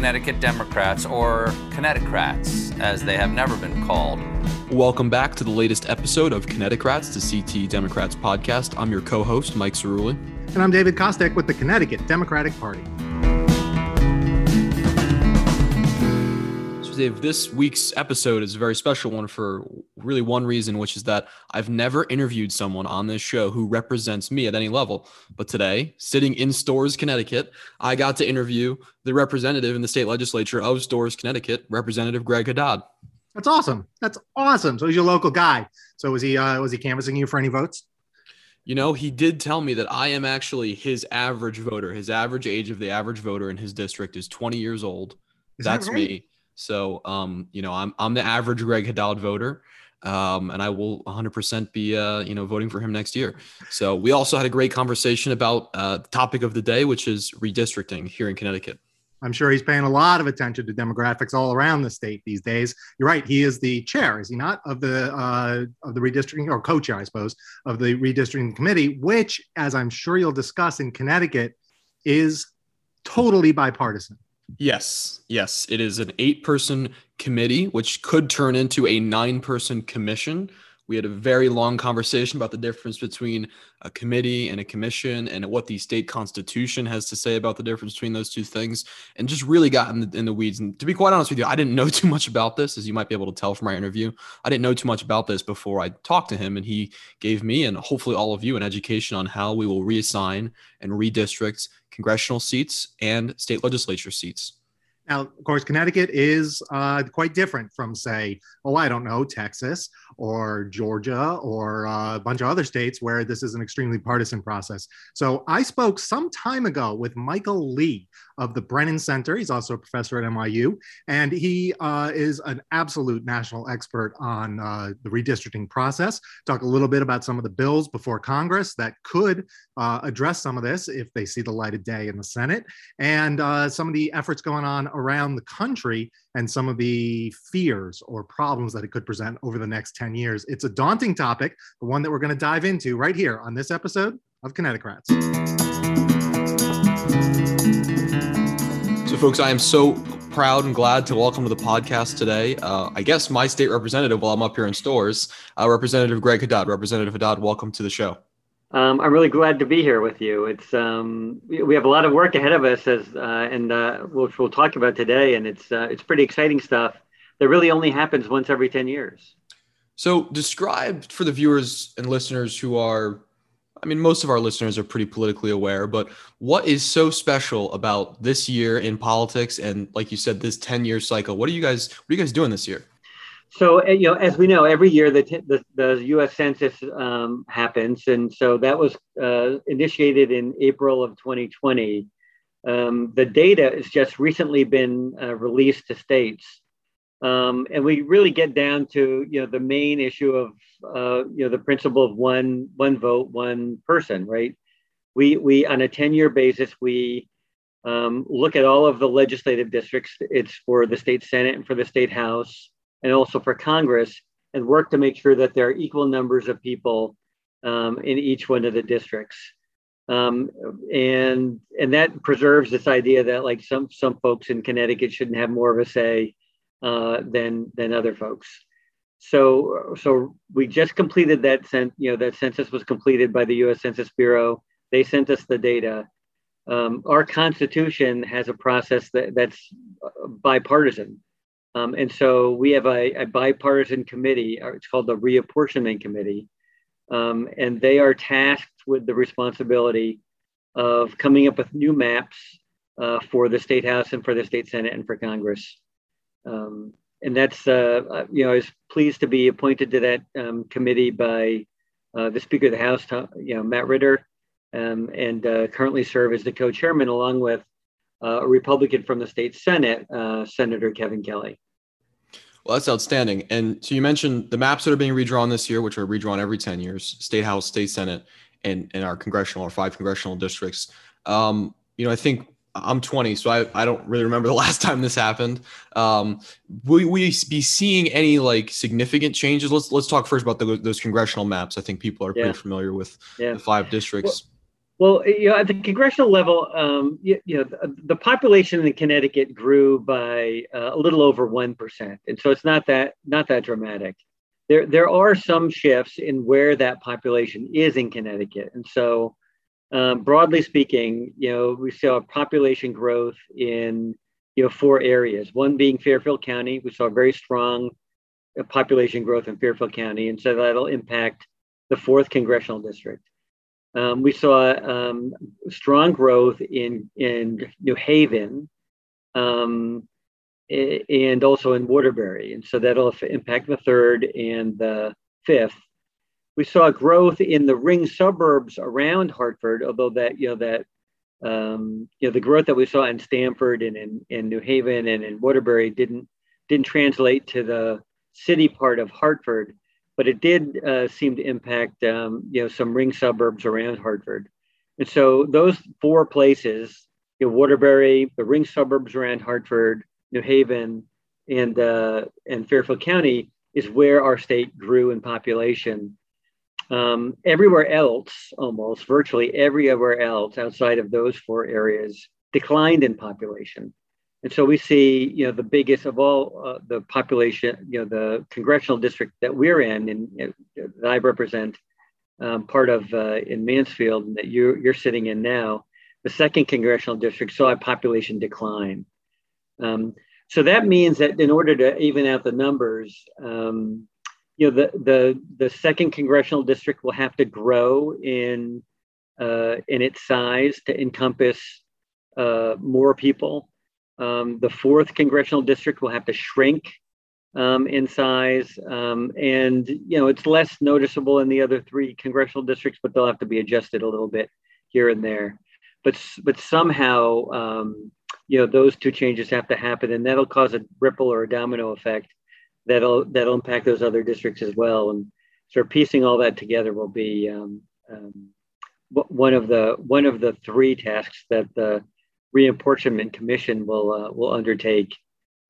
Connecticut Democrats, or Connecticrats, as they have never been called. Welcome back to the latest episode of Connecticrats, the CT Democrats podcast. I'm your co host, Mike Cerulli. And I'm David Kostek with the Connecticut Democratic Party. So, Dave, this week's episode is a very special one for really one reason, which is that I've never interviewed someone on this show who represents me at any level. But today, sitting in Storrs, Connecticut, I got to interview the representative in the state legislature of Storrs, Connecticut, Representative Greg Haddad. That's awesome. That's awesome. So he's your local guy. So was he uh, was he canvassing you for any votes? You know, he did tell me that I am actually his average voter. His average age of the average voter in his district is 20 years old. Is that That's right? me. So, um, you know, I'm I'm the average Greg Haddad voter, um, and I will 100% be, uh, you know, voting for him next year. So, we also had a great conversation about uh, the topic of the day, which is redistricting here in Connecticut. I'm sure he's paying a lot of attention to demographics all around the state these days. You're right. He is the chair, is he not, of the uh, of the redistricting or co-chair, I suppose, of the redistricting committee, which, as I'm sure you'll discuss in Connecticut, is totally bipartisan. Yes, yes, it is an eight-person committee, which could turn into a nine-person commission. We had a very long conversation about the difference between a committee and a commission and what the state constitution has to say about the difference between those two things and just really got in the, in the weeds. And to be quite honest with you, I didn't know too much about this, as you might be able to tell from our interview. I didn't know too much about this before I talked to him, and he gave me and hopefully all of you an education on how we will reassign and redistrict congressional seats and state legislature seats. Now, of course, Connecticut is uh, quite different from, say, oh, I don't know, Texas or Georgia or uh, a bunch of other states where this is an extremely partisan process. So I spoke some time ago with Michael Li of the Brennan Center. He's also a professor at NYU, and he uh, is an absolute national expert on uh, the redistricting process. Talk a little bit about some of the bills before Congress that could uh, address some of this if they see the light of day in the Senate, and uh, some of the efforts going on around the country and some of the fears or problems that it could present over the next 10 years. It's a daunting topic, the one that we're going to dive into right here on this episode of Connecticrats. So, folks, I am so proud and glad to welcome to the podcast today. Uh, I guess my state representative, while I'm up here in Storrs, uh, Representative Greg Haddad. Representative Haddad, welcome to the show. Um, I'm really glad to be here with you. It's um, we, have a lot of work ahead of us, as uh, and uh, which we'll talk about today, and it's uh, it's pretty exciting stuff. That really only happens once every ten years. So, describe for the viewers and listeners who are, I mean, most of our listeners are pretty politically aware, but what is so special about this year in politics and, like you said, this 10 year cycle? What are you guys, what are you guys doing this year? So, uh, you know, as we know, every year the, the, the U.S. Census um, happens, and so that was uh, initiated in April of 2020. Um, the data has just recently been uh, released to states, um, and we really get down to you know the main issue of uh, you know the principle of one one vote, one person, right? We we on a 10-year basis we um, look at all of the legislative districts. It's for the state senate and for the state house and also for Congress, and work to make sure that there are equal numbers of people um, in each one of the districts. Um, and and that preserves this idea that like some some folks in Connecticut shouldn't have more of a say uh, than than other folks. So so we just completed that cent you know that census was completed by the U.S. Census Bureau. They sent us the data. Um, our Constitution has a process that, that's bipartisan. Um, and so we have a, a, bipartisan committee, it's called the Reapportionment Committee. Um, and they are tasked with the responsibility of coming up with new maps uh, for the State House and for the State Senate and for Congress. Um, and that's, uh, you know, I was pleased to be appointed to that um, committee by uh, the Speaker of the House, you know, Matt Ritter, um, and uh, currently serve as the co-chairman along with uh, a Republican from the state Senate, uh, Senator Kevin Kelly. Well, that's outstanding. And so you mentioned the maps that are being redrawn this year, which are redrawn every 10 years, state house, state senate, and, and our congressional or five congressional districts. Um, you know, I think I'm 20, so I, I don't really remember the last time this happened. Um, will we be seeing any like significant changes? Let's let's talk first about the, those congressional maps. I think people are Yeah. pretty familiar with Yeah. the five districts. Well, you know, at the congressional level, um, you, you, know, the, the, population in Connecticut grew by uh, a little over one percent, and so it's not that not that dramatic. There, there are some shifts in where that population is in Connecticut, and so um, broadly speaking, you know, we saw population growth in you know four areas. One being Fairfield County, we saw very strong uh, population growth in Fairfield County, and so that'll impact the fourth congressional district. Um, we saw um, strong growth in, in New Haven um, and also in Waterbury. And so that'll impact the third and the fifth. We saw growth in the ring suburbs around Hartford, although that, you know, that, um, you know, the growth that we saw in Stamford and in, in New Haven and in Waterbury didn't, didn't translate to the city part of Hartford but it did uh, seem to impact um, you know some ring suburbs around Hartford. And so those four places, you know, Waterbury, the ring suburbs around Hartford, New Haven, and uh, and Fairfield County is where our state grew in population. Um, everywhere else, almost virtually everywhere else outside of those four areas, declined in population. And so we see, you know, the biggest of all uh, the population, you know, the congressional district that we're in and that I represent, um, part of uh, in Mansfield, that you're, you're sitting in now, the second congressional district saw a population decline. Um, so that means that in order to even out the numbers, um, you know, the, the, the second congressional district will have to grow in, uh, in its size to encompass uh, more people um, the fourth congressional district will have to shrink um, in size, um, and you know it's less noticeable in the other three congressional districts, but they'll have to be adjusted a little bit here and there. But but somehow um, you know those two changes have to happen, and that'll cause a ripple or a domino effect that'll that'll impact those other districts as well. And sort of piecing all that together will be um, um, one of the one of the three tasks that the reapportionment commission will uh, will undertake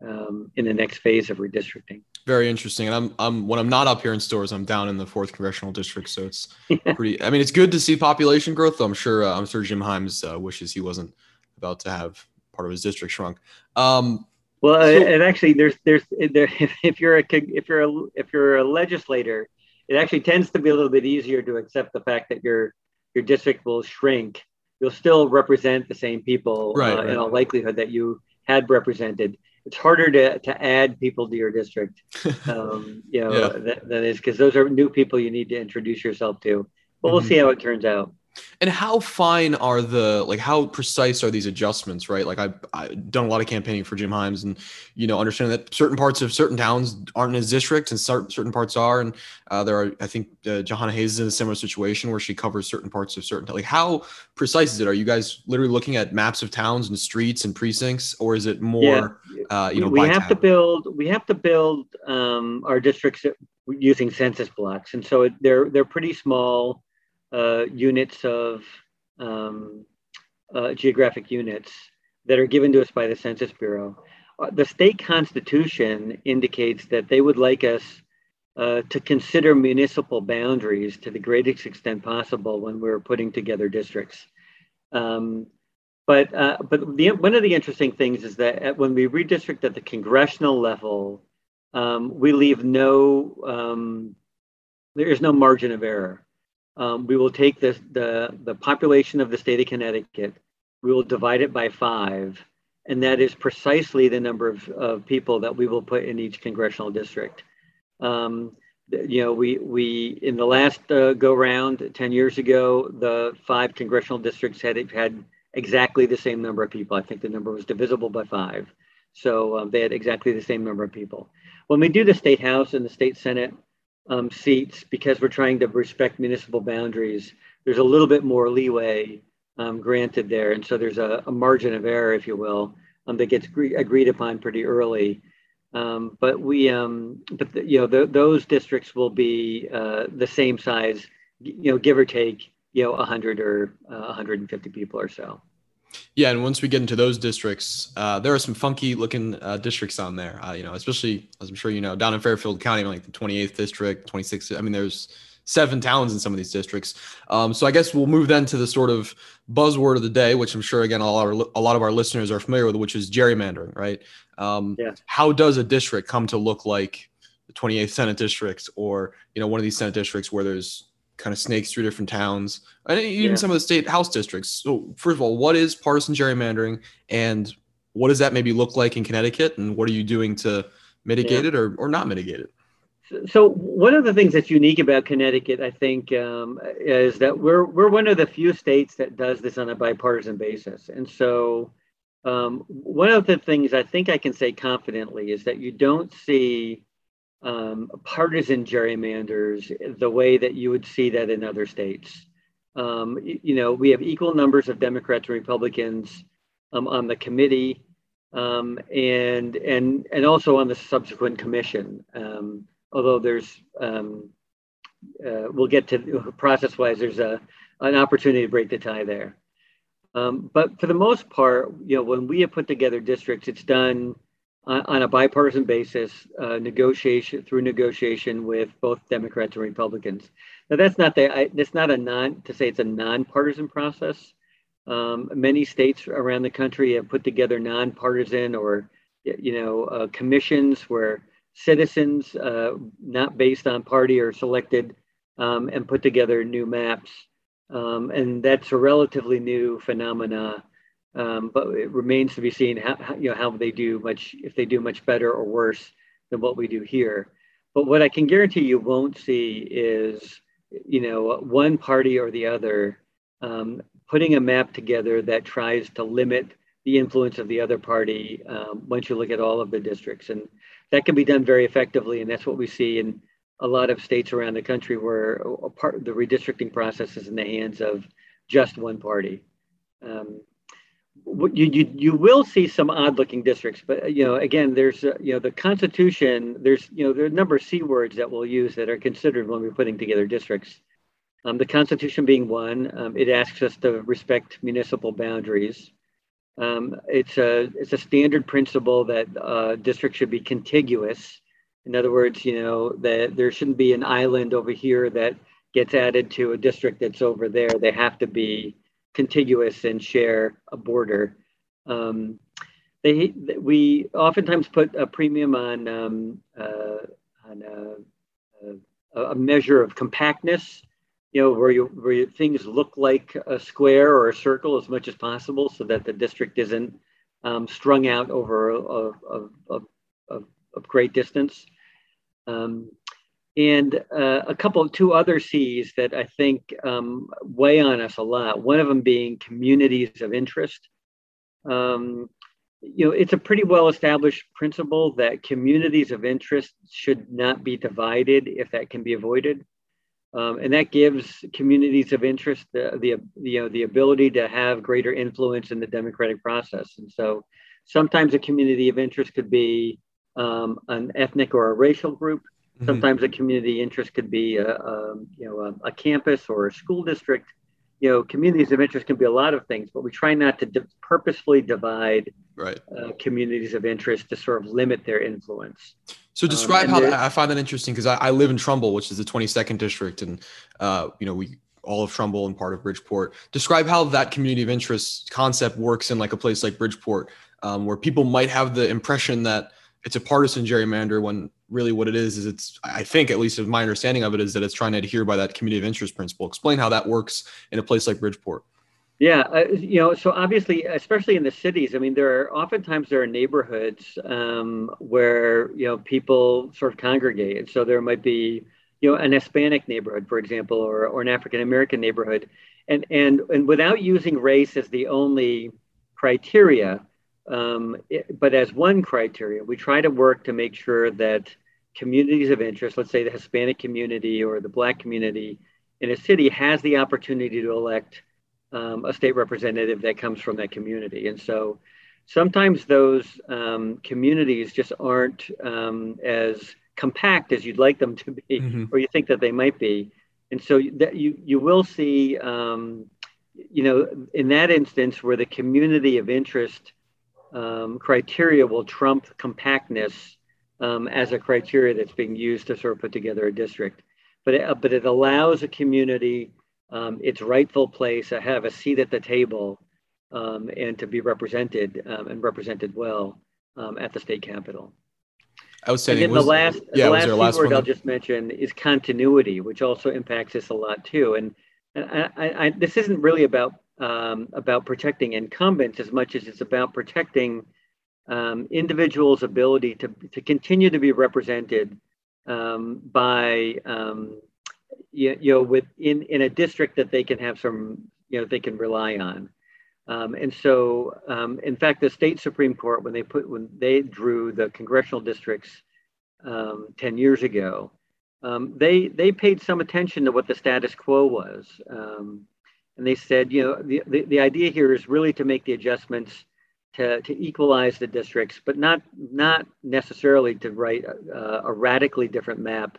um, in the next phase of redistricting. Very interesting. And I'm I'm when I'm not up here in Storrs, I'm down in the fourth congressional district, so it's pretty. I mean, it's good to see population growth. Though I'm sure uh, I'm sure Jim Himes uh, wishes he wasn't about to have part of his district shrunk. Um, well, so, and actually, there's there's there, if you're a if you're a if you're a legislator, it actually tends to be a little bit easier to accept the fact that your your district will shrink you'll still represent the same people right, uh, right. in all likelihood that you had represented. It's harder to, to add people to your district, um, you know, yeah. that, that is because those are new people you need to introduce yourself to. But mm-hmm. we'll see how it turns out. And how fine are the like how precise are these adjustments, right? Like I've, I've done a lot of campaigning for Jim Himes and you know understanding that certain parts of certain towns aren't in his district and certain parts are and uh, there are I think uh, Jahana Hayes is in a similar situation where she covers certain parts of certain like how precise is it? Are you guys literally looking at maps of towns and streets and precincts or is it more yeah. uh, you know we have town? to build we have to build um, our districts using census blocks and so they're they're pretty small uh, units of um, uh, geographic units that are given to us by the Census Bureau. Uh, the state constitution indicates that they would like us uh, to consider municipal boundaries to the greatest extent possible when we're putting together districts. Um, but uh, but the, one of the interesting things is that when we redistrict at the congressional level, um, we leave no um, there is no margin of error um, we will take the, the, the population of the state of Connecticut, we will divide it by five, and that is precisely the number of, of people that we will put in each congressional district. Um, you know, we, we in the last uh, go round 10 years ago, the five congressional districts had, had exactly the same number of people. I think the number was divisible by five. So um, they had exactly the same number of people. When we do the state house and the state senate, um, seats because we're trying to respect municipal boundaries. There's a little bit more leeway um, granted there, and so there's a, a, margin of error, if you will, um, that gets agree- agreed upon pretty early. Um, but we, um, but the, you know, the, those districts will be uh, the same size, you know, give or take, you know, 100 or uh, 150 people or so. Yeah, and once we get into those districts, uh, there are some funky looking uh, districts on there. Uh, you know, especially as I'm sure you know, down in Fairfield County, like the 28th district, 26th. I mean, there's seven towns in some of these districts. Um, so I guess we'll move then to the sort of buzzword of the day, which I'm sure again a lot of our, a lot of our listeners are familiar with, which is gerrymandering, right? Um, yeah. How does a district come to look like the 28th Senate district, or you know one of these Senate districts where there's kind of snakes through different towns, and even yeah. some of the state house districts. So first of all, what is partisan gerrymandering, and what does that maybe look like in Connecticut, and what are you doing to mitigate yeah. it or, or not mitigate it? So one of the things that's unique about Connecticut, I think, um, is that we're we're one of the few states that does this on a bipartisan basis. And so um, one of the things I think I can say confidently is that you don't see um, partisan gerrymanders the way that you would see that in other states. Um, you, know, we have equal numbers of Democrats and Republicans um, on the committee um, and and and also on the subsequent commission. Um, although there's um, uh, we'll get to process wise, there's a an opportunity to break the tie there. Um, but for the most part, you know, when we have put together districts, it's done on, a bipartisan basis, uh, negotiation through negotiation with both Democrats and Republicans. Now, that's not the I, that's not a non to say it's a nonpartisan process. Um, many states around the country have put together nonpartisan or you know uh, commissions where citizens, uh, not based on party, are selected um, and put together new maps. Um, and that's a relatively new phenomena, um, but it remains to be seen how, you know how they do much if they do much better or worse than what we do here. But what I can guarantee you won't see is you know one party or the other um, putting a map together that tries to limit the influence of the other party um, once you look at all of the districts. And that can be done very effectively. And that's what we see in a lot of states around the country where a part the redistricting process is in the hands of just one party. Um, you, you, you will see some odd looking districts, but you know, again, there's, uh, you know, the constitution, there's, you know, there are a number of C words that we'll use that are considered when we're putting together districts. Um, the Constitution being one, um, it asks us to respect municipal boundaries. Um, it's a it's a standard principle that uh, districts should be contiguous. In other words, you know that there shouldn't be an island over here that gets added to a district that's over there. They have to be contiguous and share a border. Um, they we oftentimes put a premium on um, uh, on a, a, a measure of compactness you know, where you where you, things look like a square or a circle as much as possible, so that the district isn't um, strung out over a, a, a, a great distance. Um, and uh, a couple, two other C's that I think um, weigh on us a lot. One of them being communities of interest. Um, you know, it's a pretty well established principle that communities of interest should not be divided if that can be avoided. Um, and that gives communities of interest the, the, you know, the ability to have greater influence in the democratic process. And so sometimes a community of interest could be um, an ethnic or a racial group. Mm-hmm. Sometimes a community interest could be a, a you know a, a, campus or a school district. You know, communities of interest can be a lot of things, but we try not to di- purposefully divide right. uh, communities of interest to sort of limit their influence. So um, describe um, how I find that interesting because I, I, live in Trumbull, which is the 22nd district, and uh, you know we all of Trumbull and part of Bridgeport. Describe how that community of interest concept works in like a place like Bridgeport, um, where people might have the impression that it's a partisan gerrymander when really what it is is it's I think at least of my understanding of it is that it's trying to adhere by that community of interest principle. Explain how that works in a place like Bridgeport. Yeah, uh, you know, so obviously, especially in the cities, I mean, there are oftentimes there are neighborhoods um, where you know people sort of congregate, and so there might be you know an Hispanic neighborhood, for example, or or an African American neighborhood, and and and without using race as the only criteria, um, it, but as one criteria, we try to work to make sure that communities of interest, let's say the Hispanic community or the Black community in a city, has the opportunity to elect um, a state representative that comes from that community. And so sometimes those um, communities just aren't um, as compact as you'd like them to be, mm-hmm. or you think that they might be. And so that you you will see, um, you know, in that instance where the community of interest um, criteria will trump compactness um, as a criteria that's being used to sort of put together a district. but it, but it allows a community um, its rightful place to have a seat at the table um, and to be represented um, and represented well um, at the state capitol. Outstanding. And then Was- the last, yeah, the last, last word? I'll just mention is continuity, which also impacts this a lot too. And, and I, I, I, this isn't really about um, about protecting incumbents as much as it's about protecting um, individuals' ability to to continue to be represented um, by um, you, you know with in a district that they can have some you know they can rely on. Um, and so, um, in fact, the state Supreme Court, when they put when they drew the congressional districts um, 10 years ago, they they paid some attention to what the status quo was, and they said, you know, the, the, the idea here is really to make the adjustments to, to equalize the districts, but not not necessarily to write a, a radically different map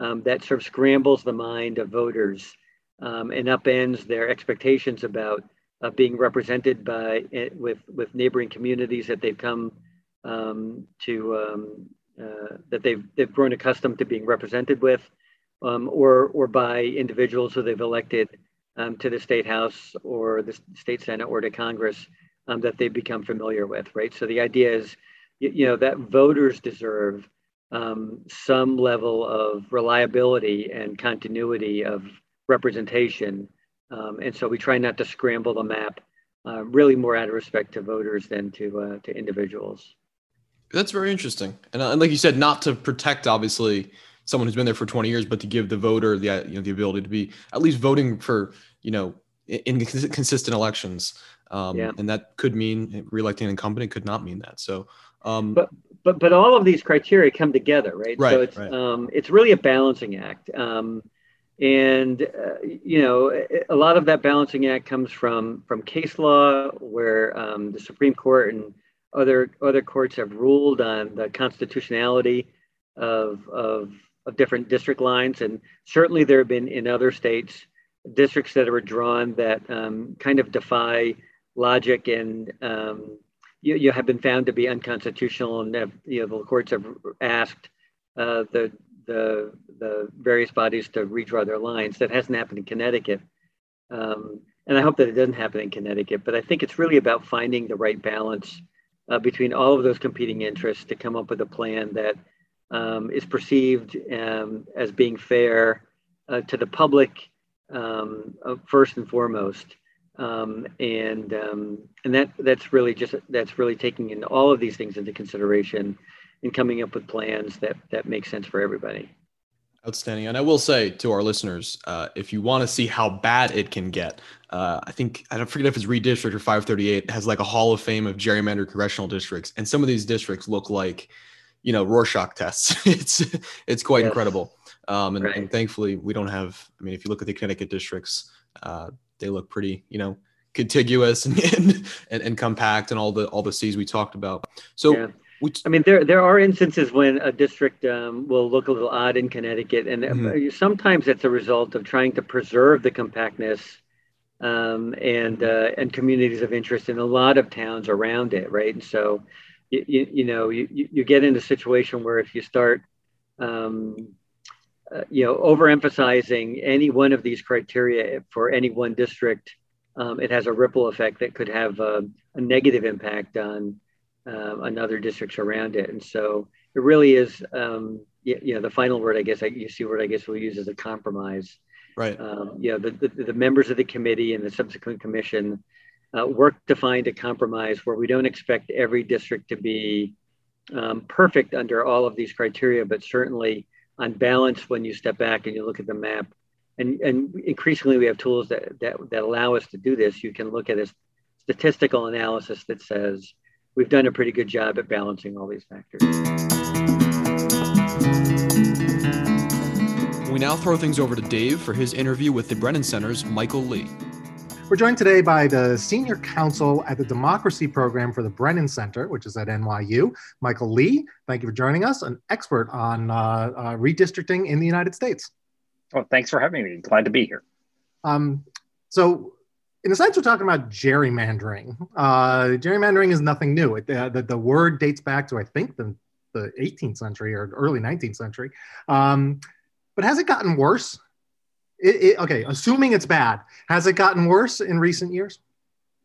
um, that sort of scrambles the mind of voters um, and upends their expectations about uh, being represented by eh, with with neighboring communities that they've come um, to um, uh, that they've they've grown accustomed to being represented with, um, or or by individuals who they've elected um, to the state house or the state senate or to Congress um, that they've become familiar with, right? So the idea is, you, you know, that voters deserve um, some level of reliability and continuity of representation um, and so we try not to scramble the map, uh, really more out of respect to voters than to uh, to individuals. That's very interesting. And, uh, and like you said, not to protect obviously someone who's been there for 20 years, but to give the voter the uh, you know the ability to be at least voting for you know in, in consistent elections. Um, Yeah. And that could mean reelecting an incumbent. It could not mean that. So. Um, But but but all of these criteria come together, right? Right, so it's right. um, it's really a balancing act. Um, and uh, you know a lot of that balancing act comes from from case law where um, the supreme court and other other courts have ruled on the constitutionality of, of of different district lines and certainly there have been in other states districts that were drawn that um, kind of defy logic and um, you, you have been found to be unconstitutional and have, you know the courts have asked uh, the the the various bodies to redraw their lines. That hasn't happened in Connecticut, um, and I hope that it doesn't happen in Connecticut. But I think it's really about finding the right balance uh, between all of those competing interests to come up with a plan that um, is perceived um, as being fair uh, to the public um, uh, first and foremost. Um, and um, and that that's really just that's really taking in all of these things into consideration and coming up with plans that that make sense for everybody. Outstanding. And I will say to our listeners, uh, if you want to see how bad it can get, uh, I think, I don't forget if it's Redistrict or 538, has like a hall of fame of gerrymandered congressional districts. And some of these districts look like, you know, Rorschach tests. it's it's quite Yes. incredible. Um, and, Right. and thankfully, we don't have, I mean, if you look at the Connecticut districts, uh, they look pretty, you know, contiguous and, and, and, compact and all the all the C's we talked about. So, Yeah. I mean, there there are instances when a district um, will look a little odd in Connecticut, and uh, Mhm. sometimes it's a result of trying to preserve the compactness um, and uh, and communities of interest in a lot of towns around it, right? And so, you, you, you know, you, you you get into a situation where if you start um, uh, you know, overemphasizing any one of these criteria for any one district, um, it has a ripple effect that could have a, a negative impact on uh, on other districts around it. And so it really is, um, you, you know, the final word, I guess, I, you see word I guess we'll use as a compromise. right. Um, you know, the, the, the members of the committee and the subsequent commission uh, work to find a compromise where we don't expect every district to be um, perfect under all of these criteria, but certainly on balance when you step back and you look at the map. And, and increasingly, we have tools that, that, that allow us to do this. You can look at a statistical analysis that says we've done a pretty good job at balancing all these factors. We now throw things over to Dave for his interview with the Brennan Center's Michael Li. We're joined today by the senior counsel at the Democracy Program for the Brennan Center, which is at NYU, Michael Li. Thank you for joining us, an expert on uh, uh, redistricting in the United States. Well, thanks for having me. Glad to be here. Um, so, in a sense, we're talking about gerrymandering. Uh, gerrymandering is nothing new. It, uh, the, the word dates back to, I think, the, the 18th century or early 19th century. Um, but has it gotten worse? It, it, okay, assuming it's bad, has it gotten worse in recent years?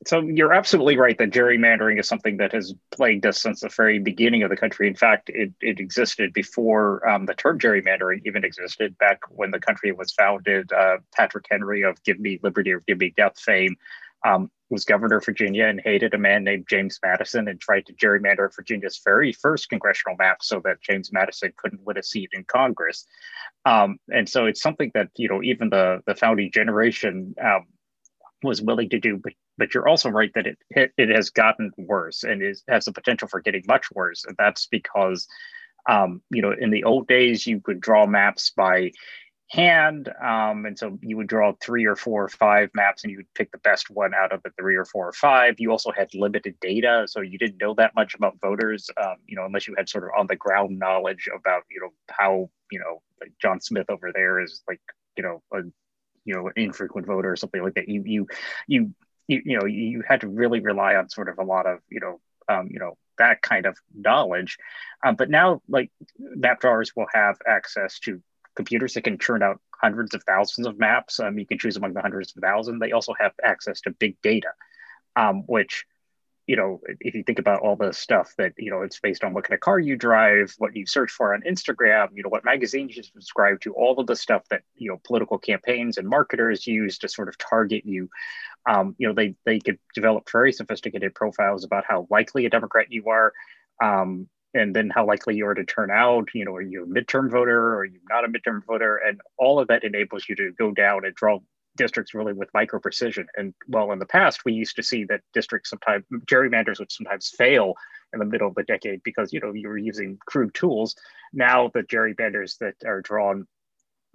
So you're absolutely right that gerrymandering is something that has plagued us since the very beginning of the country. In fact, it, it existed before um, the term gerrymandering even existed. Back when the country was founded, uh, Patrick Henry of "Give Me Liberty or Give Me Death" fame um, was governor of Virginia and hated a man named James Madison and tried to gerrymander Virginia's very first congressional map so that James Madison couldn't win a seat in Congress. Um, and so it's something that you know even the the founding generation um, was willing to do, but but you're also right that it it, it has gotten worse and is has the potential for getting much worse. And that's because um, you know in the old days you could draw maps by hand um, and so you would draw three or four or five maps and you would pick the best one out of the three or four or five. You also had limited data so you didn't know that much about voters um, you know unless you had sort of on the ground knowledge about you know how you know like john smith over there is like you know a you know an infrequent voter or something like that. You you you you, you know you had to really rely on sort of a lot of you know um, you know that kind of knowledge. Um, but now like map drawers will have access to computers that can churn out hundreds of thousands of maps um, you can choose among the hundreds of thousands they also have access to big data um, which you know, if you think about all the stuff that, you know, it's based on what kind of car you drive, what you search for on Instagram, you know, what magazines you subscribe to, all of the stuff that, you know, political campaigns and marketers use to sort of target you. Um, you know, they, they could develop very sophisticated profiles about how likely a Democrat you are. Um, and then how likely you are to turn out, you know, are you a midterm voter or are you not a midterm voter? And all of that enables you to go down and draw districts really with micro precision. And well, in the past, we used to see that districts sometimes gerrymanders would sometimes fail in the middle of the decade because you know you were using crude tools. Now the gerrymanders that are drawn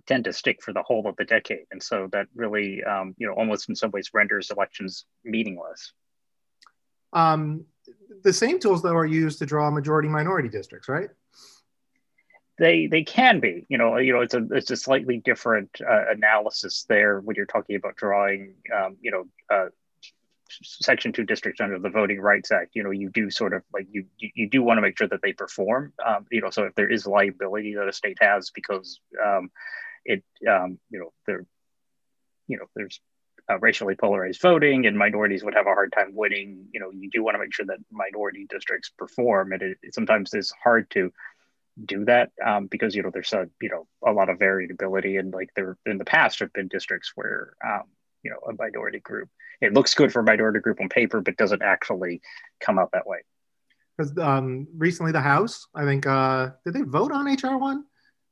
tend to stick for the whole of the decade, and so that really um, you know almost in some ways renders elections meaningless. Um, the same tools though are used to draw majority minority districts, right? they they can be you know you know it's a it's a slightly different uh, analysis there when you're talking about drawing um, you know uh, section 2 districts under the voting rights act you know you do sort of like you you, you do want to make sure that they perform um, you know so if there is liability that a state has because um, it um, you know there you know there's uh, racially polarized voting and minorities would have a hard time winning you know you do want to make sure that minority districts perform and it, it sometimes is hard to do that um, because you know there's a you know a lot of variability and like there in the past have been districts where um, you know a minority group it looks good for a minority group on paper but doesn't actually come out that way. Because um, recently the house i think uh, did they vote on hr1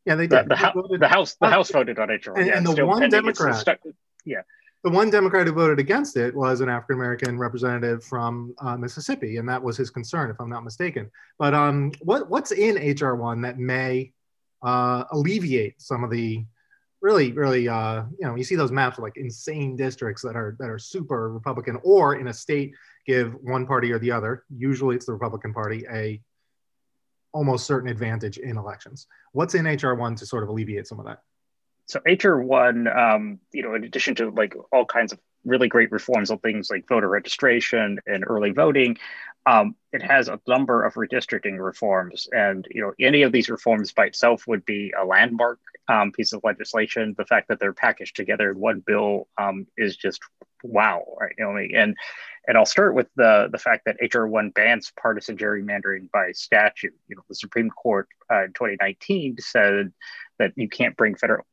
yeah they did. the, the, voted, the house the uh, house voted on hr1 and, yeah, and the one democrat yeah the one Democrat who voted against it was an African American representative from uh, Mississippi, and that was his concern, if I'm not mistaken. But um, what what's in HR one that may uh, alleviate some of the really, really, uh, you know, you see those maps of like insane districts that are that are super Republican, or in a state give one party or the other. Usually, it's the Republican Party a almost certain advantage in elections. What's in HR one to sort of alleviate some of that? So HR one, um, you know, in addition to like all kinds of really great reforms on things like voter registration and early voting, um, it has a number of redistricting reforms. And you know, any of these reforms by itself would be a landmark um, piece of legislation. The fact that they're packaged together in one bill um, is just wow, right? You know, and and I'll start with the the fact that HR one bans partisan gerrymandering by statute. You know, the Supreme Court uh, in 2019 said that you can't bring federal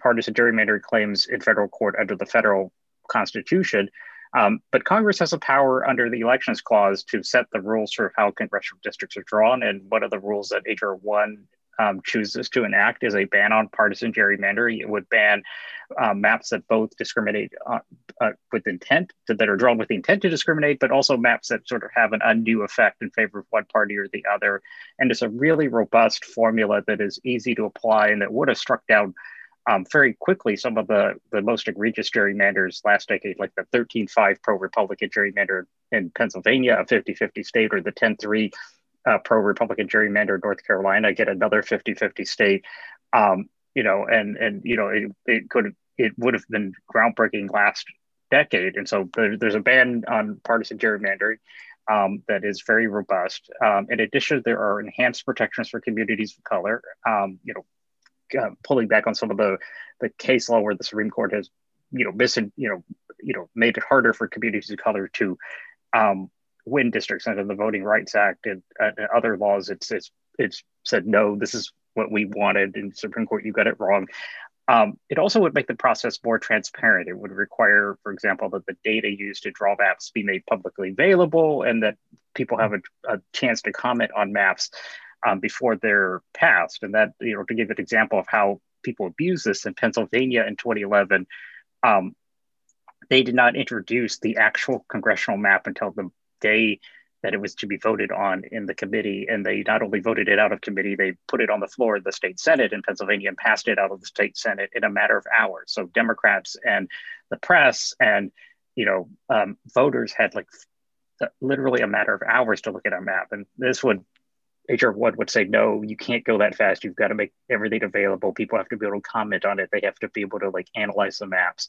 partisan gerrymandering claims in federal court under the federal constitution. Um, but Congress has a power under the Elections Clause to set the rules for how congressional districts are drawn. And one of the rules that H.R. 1 um, chooses to enact is a ban on partisan gerrymandering. It would ban um, maps that both discriminate uh, uh, with intent, to, that are drawn with the intent to discriminate, but also maps that sort of have an undue effect in favor of one party or the other. And it's a really robust formula that is easy to apply and that would have struck down um, very quickly some of the, the most egregious gerrymanders last decade, like the 13 5 pro Republican gerrymander in Pennsylvania, a 50 50 state, or the 10 3 uh, pro Republican gerrymander in North Carolina, get another 50 50 state. Um, you know, and, and, you know, it, it could, it would have been groundbreaking last decade. And so there, there's a ban on partisan gerrymandering. Um, that is very robust. Um, in addition, there are enhanced protections for communities of color. Um, you know, uh, pulling back on some of the the case law where the Supreme Court has you know missing you know you know made it harder for communities of color to um, win districts under the Voting Rights Act and, and other laws. It's it's it's said no, this is what we wanted, and Supreme Court, you got it wrong. Um, it also would make the process more transparent. It would require, for example, that the data used to draw maps be made publicly available and that people have a, a chance to comment on maps um, before they're passed. And that, you know, to give an example of how people abuse this in Pennsylvania in 2011, um, they did not introduce the actual congressional map until the day that it was to be voted on in the committee. And they not only voted it out of committee, they put it on the floor of the state Senate in Pennsylvania and passed it out of the state Senate in a matter of hours. So Democrats and the press and you know um, voters had like literally a matter of hours to look at a map. And this would HR one would say, no, you can't go that fast. You've got to make everything available. People have to be able to comment on it. They have to be able to like analyze the maps.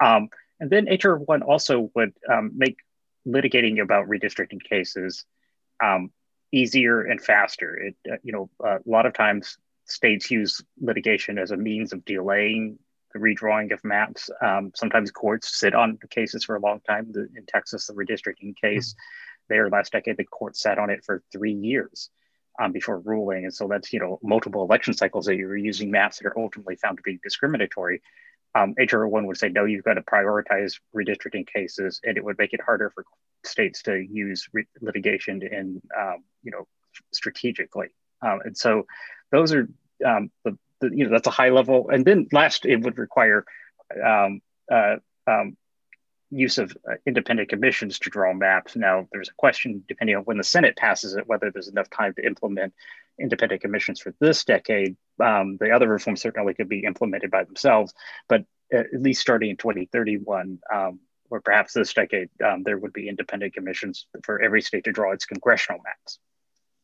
Um, and then HR one also would um, make litigating about redistricting cases um, easier and faster. It, uh, you know, uh, a lot of times states use litigation as a means of delaying the redrawing of maps. Um, sometimes courts sit on cases for a long time. The, in Texas, the redistricting case mm-hmm. there last decade, the court sat on it for three years um, before ruling. And so that's, you know, multiple election cycles that you're using maps that are ultimately found to be discriminatory um, HR1 would say, no, you've got to prioritize redistricting cases, and it would make it harder for states to use re- litigation in, um, you know, strategically. Um, and so those are um, the, the, you know, that's a high level. And then last, it would require um, uh, um, use of uh, independent commissions to draw maps. Now, there's a question, depending on when the Senate passes it, whether there's enough time to implement independent commissions for this decade. Um, the other reforms certainly could be implemented by themselves, but at least starting in 2031, um, or perhaps this decade, um, there would be independent commissions for every state to draw its congressional maps.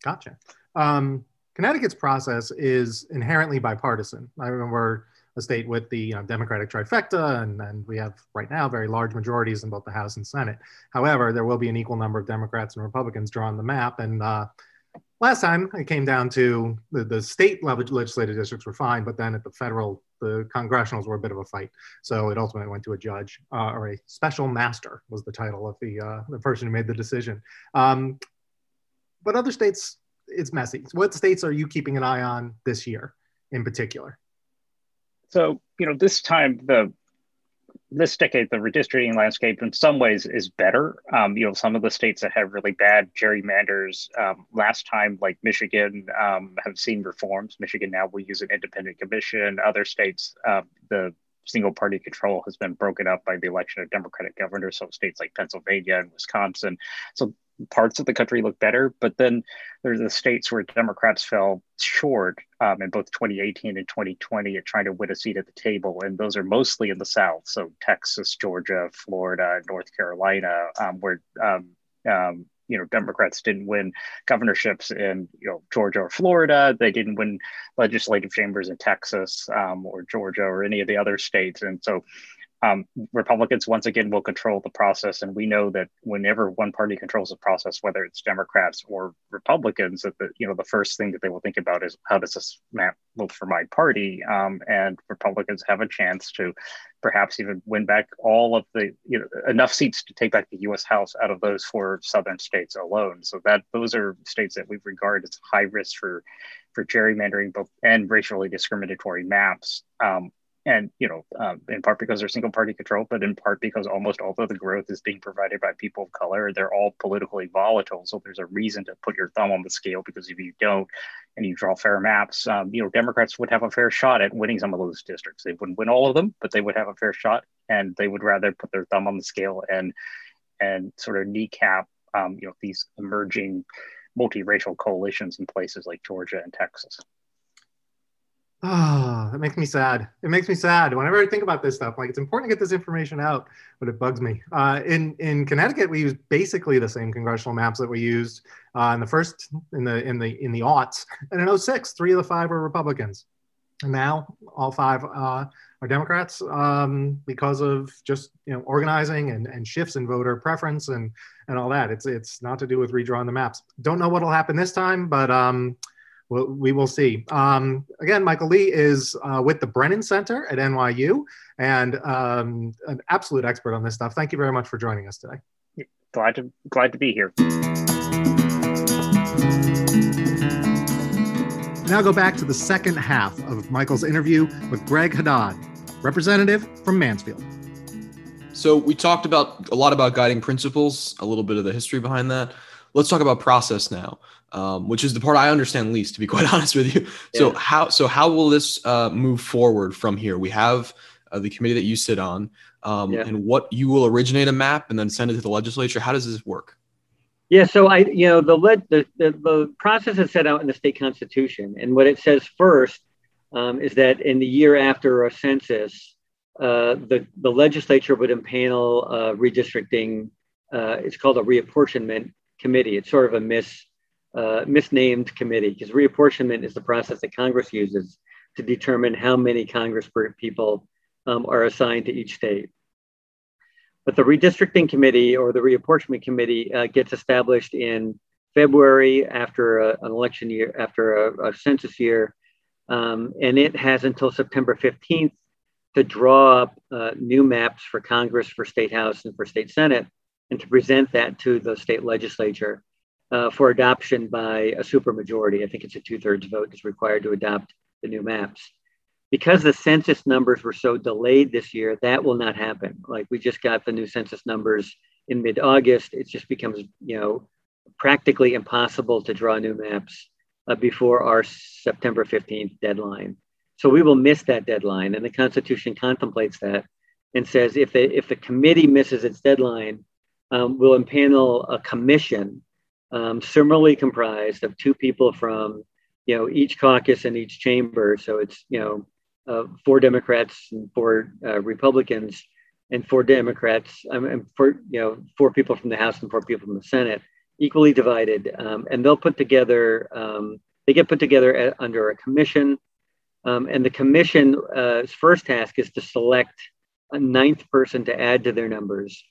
Gotcha. Um, Connecticut's process is inherently bipartisan. I remember a state with the you know, Democratic trifecta, and, and we have right now very large majorities in both the House and Senate. However, there will be an equal number of Democrats and Republicans drawing the map. And uh, last time it came down to the, the state legislative districts were fine, but then at the federal, the congressionals were a bit of a fight. So it ultimately went to a judge uh, or a special master was the title of the, uh, the person who made the decision. Um, but other states, it's messy. What states are you keeping an eye on this year in particular? So, you know, this time the this decade, the redistricting landscape in some ways is better. Um, you know, some of the states that have really bad gerrymanders um, last time, like Michigan, um, have seen reforms. Michigan now will use an independent commission. Other states, uh, the single party control has been broken up by the election of Democratic governors. So states like Pennsylvania and Wisconsin. So parts of the country look better, but then there's the states where Democrats fell short um, in both 2018 and 2020 at trying to win a seat at the table, and those are mostly in the South, so Texas, Georgia, Florida, North Carolina, um, where um, um you know Democrats didn't win governorships in you know Georgia or Florida. They didn't win legislative chambers in Texas um, or Georgia or any of the other states, and so um, Republicans once again will control the process, and we know that whenever one party controls the process, whether it's Democrats or Republicans, that the you know the first thing that they will think about is how does this map look for my party? Um, and Republicans have a chance to perhaps even win back all of the you know enough seats to take back the U.S. House out of those four southern states alone. So that those are states that we regard as high risk for for gerrymandering both and racially discriminatory maps. Um, and you know, um, in part because they're single party control, but in part because almost all of the growth is being provided by people of color. They're all politically volatile, so there's a reason to put your thumb on the scale because if you don't, and you draw fair maps, um, you know, Democrats would have a fair shot at winning some of those districts. They wouldn't win all of them, but they would have a fair shot, and they would rather put their thumb on the scale and and sort of kneecap, um, you know, these emerging multiracial coalitions in places like Georgia and Texas. Oh, that makes me sad. It makes me sad whenever I think about this stuff. Like it's important to get this information out, but it bugs me. Uh, in in Connecticut, we use basically the same congressional maps that we used uh, in the first in the in the in the aughts, and in 06, three of the five were Republicans, and now all five uh, are Democrats um, because of just you know organizing and, and shifts in voter preference and and all that. It's it's not to do with redrawing the maps. Don't know what'll happen this time, but um, well, we will see. Um, again, Michael Li is uh, with the Brennan Center at NYU and um, an absolute expert on this stuff. Thank you very much for joining us today. Glad to glad to be here. Now go back to the second half of Michael's interview with Greg Haddad, representative from Mansfield. So we talked about a lot about guiding principles, a little bit of the history behind that. Let's talk about process now, um, which is the part I understand least, to be quite honest with you. Yeah. So how so how will this uh, move forward from here? We have uh, the committee that you sit on, um, yeah. and what you will originate a map and then send it to the legislature. How does this work? Yeah, so I, you know, the, led, the, the, the process is set out in the state constitution. And what it says first um, is that in the year after a census, uh, the, the legislature would impanel uh, redistricting. Uh, it's called a reapportionment committee. It's sort of a mis, uh, misnamed committee because reapportionment is the process that Congress uses to determine how many Congress people um, are assigned to each state. But the redistricting committee or the reapportionment committee uh, gets established in February after a, an election year, after a, a census year, um, and it has until September 15th to draw up uh, new maps for Congress, for State House, and for State Senate, and to present that to the state legislature uh, for adoption by a supermajority. I think it's a two thirds vote is required to adopt the new maps because the census numbers were so delayed this year, that will not happen. Like we just got the new census numbers in mid-August. It just becomes, you know, practically impossible to draw new maps uh, before our September 15th deadline. So we will miss that deadline, and the Constitution contemplates that and says if the if the committee misses its deadline, um, we'll impanel a commission um, similarly comprised of two people from you know each caucus and each chamber. So it's you know uh, four Democrats and four uh, Republicans, and four Democrats, um, and four you know four people from the House and four people from the Senate, equally divided, um, and they'll put together. Um, they get put together at, under a commission, um, and the commission's uh, first task is to select a ninth person to add to their numbers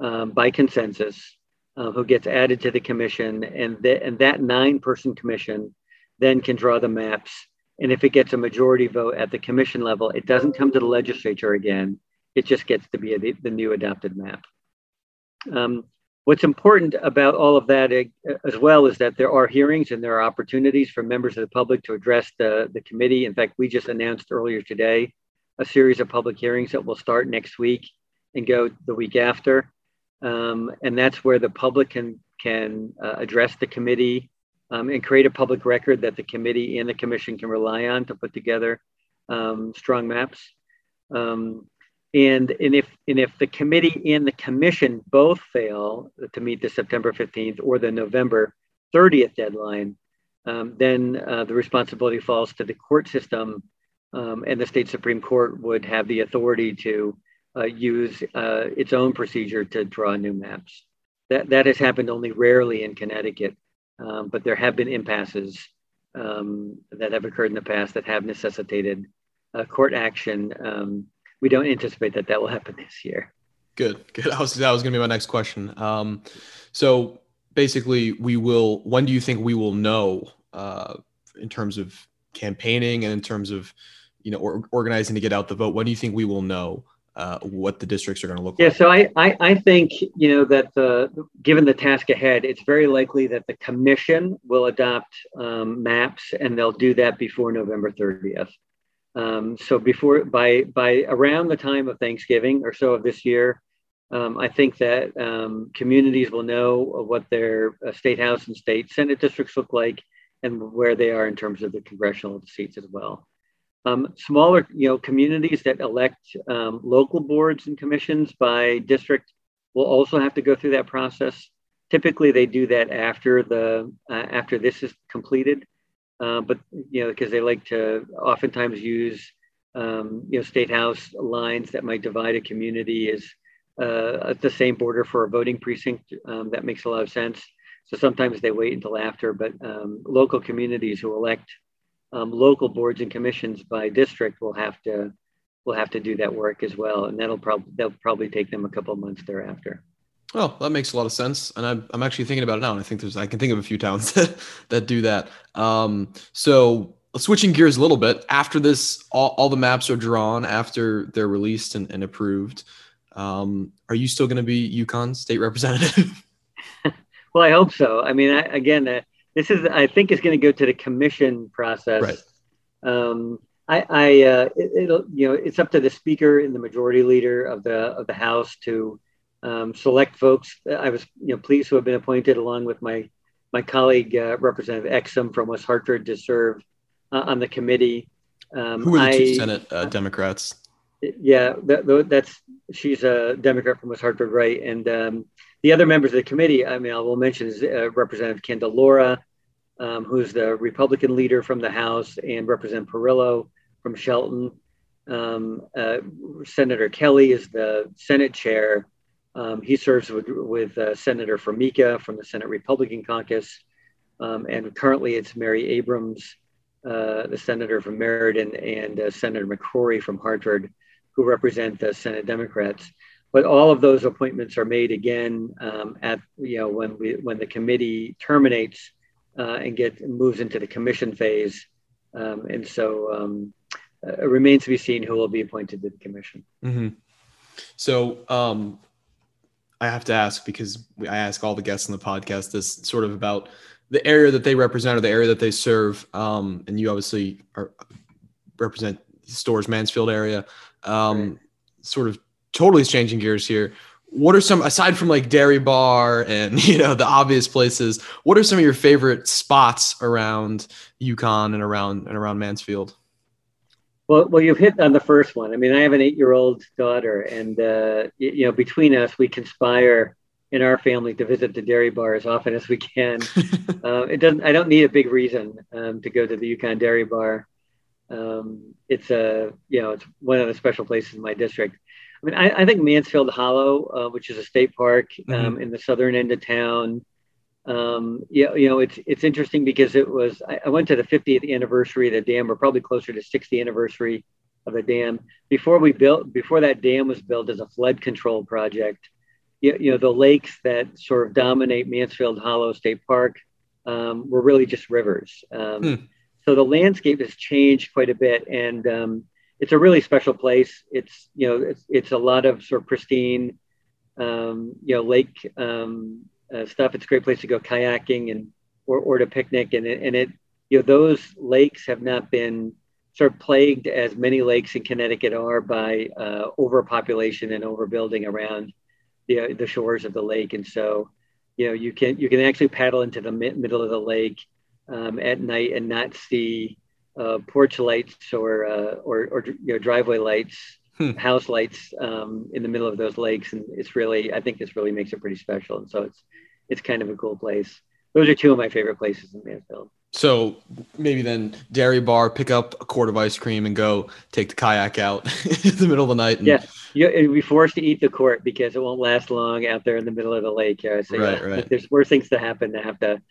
um, by consensus, uh, who gets added to the commission, and, th- and that nine-person commission then can draw the maps and if it gets a majority vote at the commission level, it doesn't come to the legislature again. It just gets to be a, the new adopted map. Um, what's important about all of that uh, as well is that there are hearings and there are opportunities for members of the public to address the, the committee. In fact, we just announced earlier today a series of public hearings that will start next week and go the week after. Um, and that's where the public can, can uh, address the committee um, and create a public record that the committee and the commission can rely on to put together um, strong maps. Um, and, and, if, and if the committee and the commission both fail to meet the September 15th or the November 30th deadline, um, then uh, the responsibility falls to the court system um, and the state Supreme Court would have the authority to uh, use uh, its own procedure to draw new maps. That, that has happened only rarely in Connecticut. Um, but there have been impasses um, that have occurred in the past that have necessitated court action. Um, we don't anticipate that that will happen this year. Good, good. That was that was going to be my next question. Um, so basically, we will. When do you think we will know uh, in terms of campaigning and in terms of you know or, organizing to get out the vote? When do you think we will know uh, what the districts are going to look yeah, like? Yeah, so I, I, I, think, you know, that the, given the task ahead, it's very likely that the commission will adopt um, maps and they'll do that before November 30th. Um, so before, by, by around the time of Thanksgiving or so of this year, um, I think that um, communities will know what their uh, state house and state senate districts look like and where they are in terms of the congressional seats as well. Um, smaller, you know, communities that elect um, local boards and commissions by district will also have to go through that process. Typically, they do that after the uh, after this is completed, uh, but you know, because they like to oftentimes use um, you know state house lines that might divide a community as uh, at the same border for a voting precinct. Um, that makes a lot of sense. So sometimes they wait until after, but um, local communities who elect um, local boards and commissions by district will have to will have to do that work as well, and that'll probably that'll probably take them a couple of months thereafter. Well, that makes a lot of sense, and I'm, I'm actually thinking about it now, and I think there's I can think of a few towns that, that do that. Um, so switching gears a little bit, after this, all, all the maps are drawn after they're released and, and approved. Um, are you still going to be UConn state representative? well, I hope so. I mean, I, again, uh, this is I think is going to go to the commission process. Right. Um, I, I uh, it, will you know it's up to the speaker and the majority leader of the of the House to um, select folks. I was you know pleased to have been appointed along with my my colleague uh, Representative Exum from West Hartford to serve uh, on the committee. Um, Who are the I, two Senate uh, Democrats? Yeah, that, that's she's a Democrat from West Hartford, right? And um, the other members of the committee, I mean, I will mention is uh, Representative Laura, um, who's the Republican leader from the House, and Representative Perillo from Shelton. Um, uh, Senator Kelly is the Senate chair. Um, he serves with, with uh, Senator Formica from the Senate Republican caucus. Um, and currently it's Mary Abrams, uh, the senator from Meriden, and uh, Senator McCrory from Hartford, who represent the Senate Democrats. But all of those appointments are made again um, at you know when we when the committee terminates uh, and get moves into the commission phase, um, and so um, uh, it remains to be seen who will be appointed to the commission. Mm-hmm. So um, I have to ask because I ask all the guests on the podcast this sort of about the area that they represent or the area that they serve. Um, and you obviously are represent Storrs Mansfield area. Um, right. Sort of totally changing gears here. What are some aside from like Dairy Bar and you know the obvious places? What are some of your favorite spots around UConn and around and around Mansfield? Well, well, you've hit on the first one. I mean, I have an eight-year-old daughter, and uh, you, you know, between us, we conspire in our family to visit the dairy bar as often as we can. uh, it doesn't. I don't need a big reason um, to go to the UConn Dairy Bar. Um, it's a you know it's one of the special places in my district. I mean, I, I think Mansfield Hollow, uh, which is a state park um, mm-hmm. in the southern end of town. Um, yeah, you know, it's it's interesting because it was I, I went to the 50th anniversary of the dam, or probably closer to 60th anniversary of the dam. Before we built, before that dam was built as a flood control project, you, you know, the lakes that sort of dominate Mansfield Hollow State Park um, were really just rivers. Um, hmm. So the landscape has changed quite a bit, and um, it's a really special place. It's you know, it's it's a lot of sort of pristine, um, you know, lake um, uh, stuff. It's a great place to go kayaking and or, or to picnic, and it, and it you know those lakes have not been sort of plagued as many lakes in Connecticut are by uh, overpopulation and overbuilding around the, the shores of the lake. And so, you know, you can you can actually paddle into the middle of the lake um, at night and not see uh, porch lights or, uh, or or you know driveway lights, hmm. house lights um, in the middle of those lakes. And it's really, I think this really makes it pretty special. And so it's it's kind of a cool place. Those are two of my favorite places in Mansfield. So maybe then dairy bar, pick up a quart of ice cream and go take the kayak out in the middle of the night. And... Yeah, you'll be forced to eat the quart because it won't last long out there in the middle of the lake. Yeah, so right, yeah, right. There's worse things to happen to have to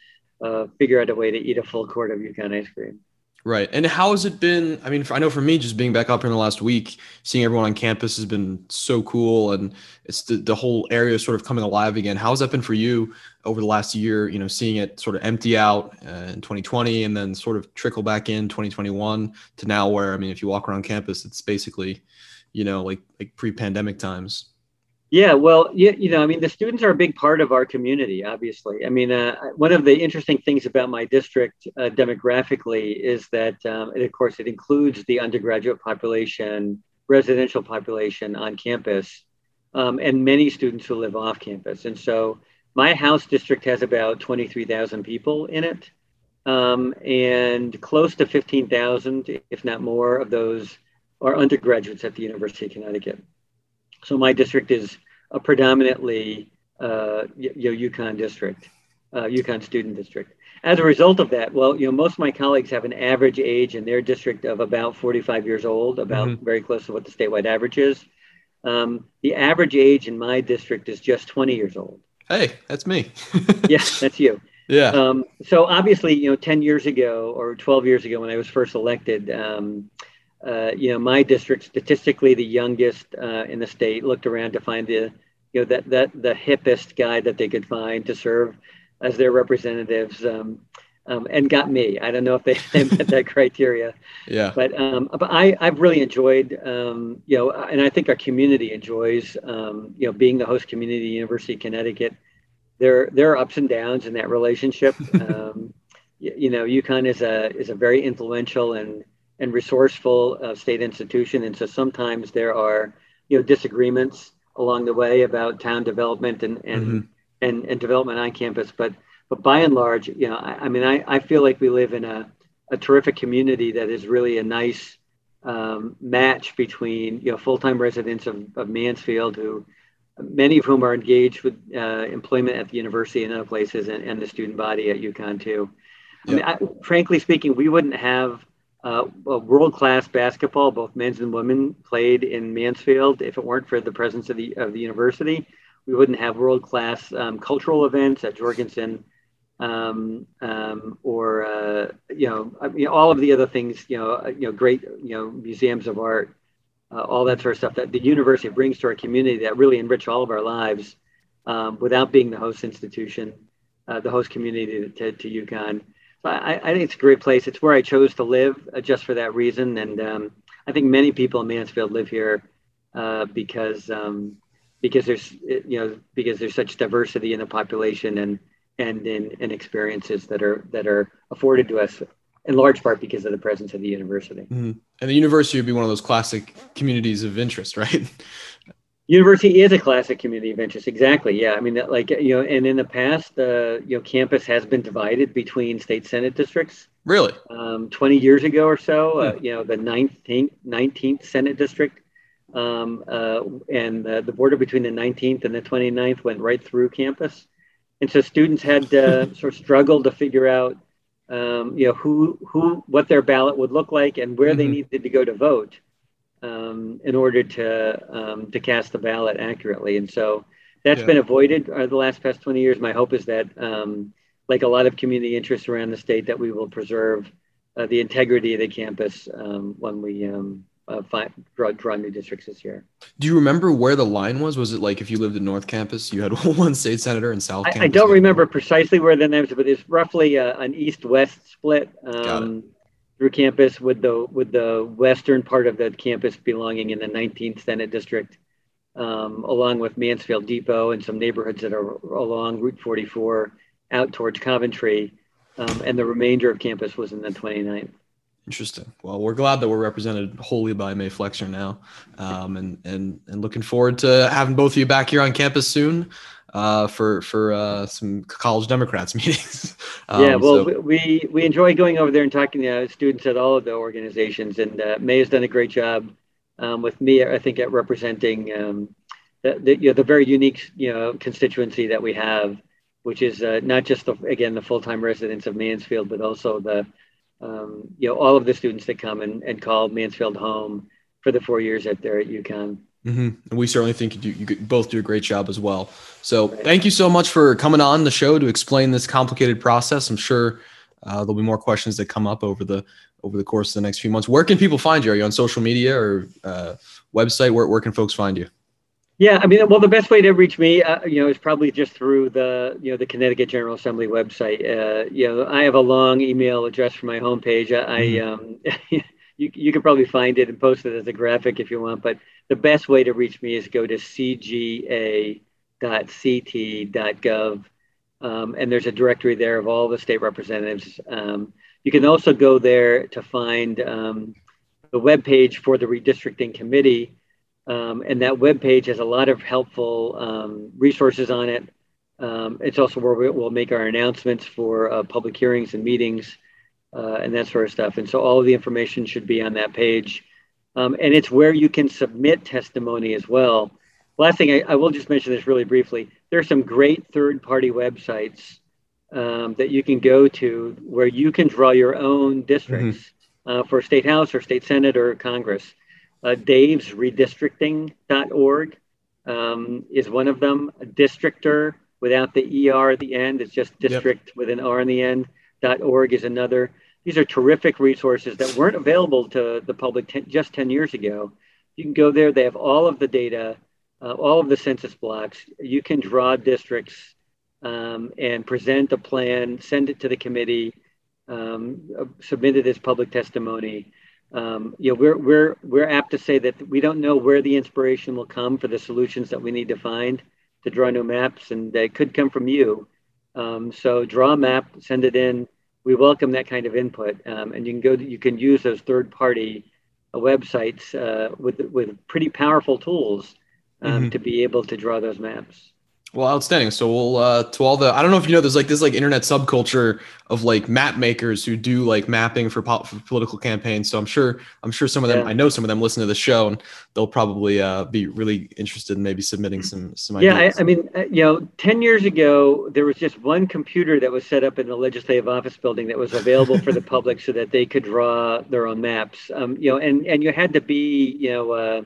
uh, figure out a way to eat a full quart of UConn ice cream. Right. And how has it been? I mean, I know for me, just being back up here in the last week, seeing everyone on campus has been so cool. And it's the, the whole area sort of coming alive again. How has that been for you over the last year? You know, seeing it sort of empty out uh, in 2020 and then sort of trickle back in 2021 to now where, I mean, if you walk around campus, it's basically, you know, like, like pre pandemic times. Yeah, well, you, you know, I mean, the students are a big part of our community, obviously. I mean, uh, one of the interesting things about my district uh, demographically is that, um, of course, it includes the undergraduate population, residential population on campus, um, and many students who live off campus. And so my house district has about 23,000 people in it, um, and close to 15,000, if not more, of those are undergraduates at the University of Connecticut. So my district is a predominantly uh, you know, UConn district, uh, UConn student district. As a result of that, well, you know, most of my colleagues have an average age in their district of about 45 years old, about mm-hmm. very close to what the statewide average is. Um, the average age in my district is just 20 years old. Hey, that's me. yeah, that's you. Yeah. Um, so obviously, you know, 10 years ago or 12 years ago when I was first elected, um, uh, you know, my district, statistically the youngest uh, in the state, looked around to find the you know that that the hippest guy that they could find to serve as their representatives. Um, um, and got me. I don't know if they, met that criteria. Yeah. But um, but I I've really enjoyed um, you know, and I think our community enjoys um, you know being the host community, University of Connecticut. There there are ups and downs in that relationship. um, you, you, know, UConn is a is a very influential and and resourceful uh, state institution, and so sometimes there are you know disagreements along the way about town development and and mm-hmm. and, and development on campus, but but by and large, you know, I, I mean, I, I feel like we live in a, a terrific community that is really a nice um, match between, you know, full-time residents of, of Mansfield who, many of whom are engaged with uh, employment at the university and other places and, and the student body at UConn too. I mean, I, frankly speaking, we wouldn't have uh, world-class basketball, both men's and women, played in Mansfield if it weren't for the presence of the of the university. We wouldn't have world-class um, cultural events at Jorgensen um, um, or uh, you know, I mean, all of the other things, you know, uh, you know, great, you know, museums of art, uh, all that sort of stuff that the university brings to our community that really enrich all of our lives, um, without being the host institution, uh, the host community to, to, to UConn. So I, I, think it's a great place. It's where I chose to live uh, just for that reason, and um, I think many people in Mansfield live here uh, because um, because there's you know because there's such diversity in the population and and in, in experiences that are that are afforded to us in large part because of the presence of the university. Mm-hmm. And the university would be one of those classic communities of interest, right? University is a classic community of interest. Exactly. Yeah. I mean, like you know, and in the past, uh, you know, campus has been divided between state senate districts. Really? Um, Twenty years ago or so, uh, hmm. you know, the 19th, 19th senate district, um, uh, and the border between the 19th and the 29th went right through campus and so students had sort of struggle to figure out um, you know who who what their ballot would look like and where mm-hmm. they needed to go to vote um, in order to um, to cast the ballot accurately and so that's yeah. been avoided the last past 20 years my hope is that um, like a lot of community interests around the state that we will preserve uh, the integrity of the campus um, when we um, uh, find, draw, draw new districts this year. Do you remember where the line was? Was it like if you lived in North Campus, you had one state senator and South I, Campus? I don't remember precisely where the names, but it's roughly uh, an east-west split um, through campus, with the with the western part of the campus belonging in the 19th Senate District, um, along with Mansfield Depot and some neighborhoods that are along Route 44 out towards Coventry, um, and the remainder of campus was in the 29th. Interesting. Well, we're glad that we're represented wholly by Mae Flexer now, um, and and and looking forward to having both of you back here on campus soon uh, for for uh, some college Democrats meetings. um, yeah, well, so. we we enjoy going over there and talking to students at all of the organizations, and uh, Mae has done a great job um, with me. I think at representing um, the, the, you know, the very unique you know constituency that we have, which is uh, not just the, again the full time residents of Mansfield, but also the um, you know, all of the students that come and, and call Mansfield home for the four years that they're at UConn. Mm-hmm. And we certainly think you, you both do a great job as well. So thank you so much for coming on the show to explain this complicated process. I'm sure uh, there'll be more questions that come up over the over the course of the next few months. Where can people find you? Are you on social media or uh, website? Where, where can folks find you? Yeah, I mean, well, the best way to reach me, uh, you know, is probably just through the, you know, the Connecticut General Assembly website. Uh, you know, I have a long email address for my homepage. I, mm-hmm. um, you, you can probably find it and post it as a graphic if you want. But the best way to reach me is go to cga.ct.gov, um, and there's a directory there of all the state representatives. Um, you can also go there to find um, the web page for the redistricting committee um, and that web page has a lot of helpful um, resources on it. Um, it's also where we'll make our announcements for uh, public hearings and meetings uh, and that sort of stuff. And so all of the information should be on that page. Um, and it's where you can submit testimony as well. Last thing, I, I, will just mention this really briefly. There are some great third party websites um, that you can go to where you can draw your own districts mm-hmm. uh, for state house or state senate or Congress. Uh, Dave's redistricting.org um, is one of them. A Districtr without the ER at the end, it's just district yep. with an R in the end. .org is another. These are terrific resources that weren't available to the public ten, just 10 years ago. You can go there, they have all of the data uh, all of the census blocks. You can draw districts um, and present a plan, send it to the committee, um, uh, submit it as public testimony. Um, you know, we're, we're, we're apt to say that we don't know where the inspiration will come for the solutions that we need to find to draw new maps, and they could come from you. Um, so draw a map, send it in. We welcome that kind of input, um, and you can go. To, you can use those third-party uh, websites uh, with with pretty powerful tools um, mm-hmm. to be able to draw those maps. Well, outstanding. So we'll uh, to all the I don't know if you know there's like this like internet subculture of like map makers who do like mapping for, po- for political campaigns. So I'm sure I'm sure some of them yeah. I know some of them listen to the show and they'll probably uh, be really interested in maybe submitting some some ideas. Yeah, I, I, mean, uh, you know, ten years ago there was just one computer that was set up in the legislative office building that was available for the public so that they could draw their own maps. Um, you know, and and you had to be you know uh,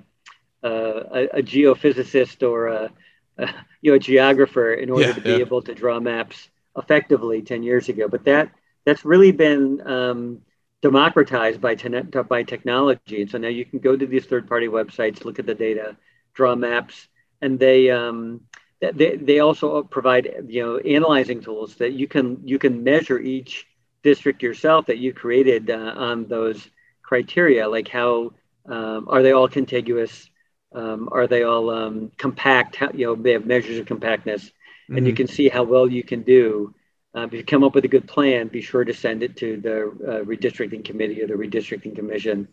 uh, a, a geophysicist or a uh, you know a geographer in order yeah, to be yeah. able to draw maps effectively 10 years ago. But that that's really been um, democratized by, ten- by technology. And so now you can go to these third party websites look at the data draw maps and they um, they, they also provide you know analyzing tools that you can you can measure each district yourself that you created uh, on those criteria like how um, are they all contiguous um, are they all um, compact? How, you know, they have measures of compactness, mm-hmm. and you mm-hmm. can see how well you can do. Uh, if you come up with a good plan, be sure to send it to the uh, redistricting committee or the redistricting commission,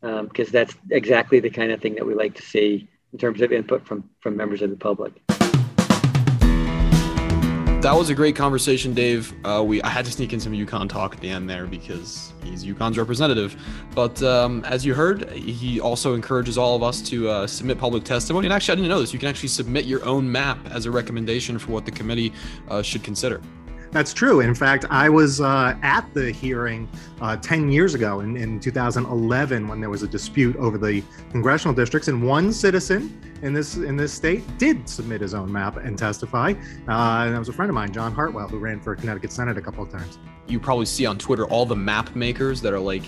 because um, that's exactly the kind of thing that we like to see in terms of input from from members of the public that was a great conversation, Dave. Uh, we I had to sneak in some UConn talk at the end there because he's UConn's representative. But um, as you heard, he also encourages all of us to uh, submit public testimony. And actually, I didn't know this. You can actually submit your own map as a recommendation for what the committee uh, should consider. That's true. In fact, I was uh, at the hearing uh, 10 years ago in, in 2011 when there was a dispute over the congressional districts, and one citizen in this in this state did submit his own map and testify. Uh, and that was a friend of mine, John Hartwell, who ran for Connecticut Senate a couple of times. You probably see on Twitter all the map makers that are like,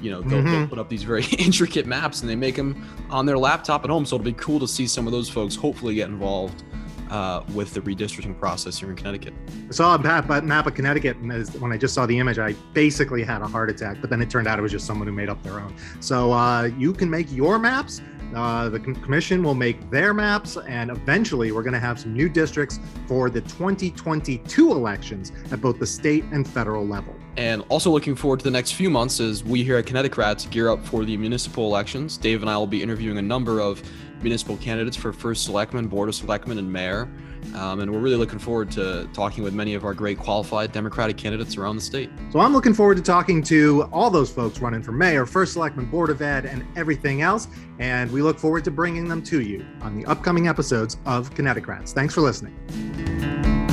you know, they'll, mm-hmm. they'll put up these very intricate maps and they make them on their laptop at home. So it'll be cool to see some of those folks hopefully get involved uh, with the redistricting process here in Connecticut. I saw a map, a map of Connecticut, and when I just saw the image, I basically had a heart attack. But then it turned out it was just someone who made up their own. So uh, you can make your maps. Uh, the commission will make their maps, and eventually we're going to have some new districts for the 2022 elections at both the state and federal level. And also looking forward to the next few months as we here at Connecticrats gear up for the municipal elections. Dave and I will be interviewing a number of municipal candidates for first selectman, board of selectmen, and mayor. Um, and we're really looking forward to talking with many of our great qualified Democratic candidates around the state. So I'm looking forward to talking to all those folks running for mayor, first selectman, board of ed, and everything else. And we look forward to bringing them to you on the upcoming episodes of Connecticrats. Thanks for listening.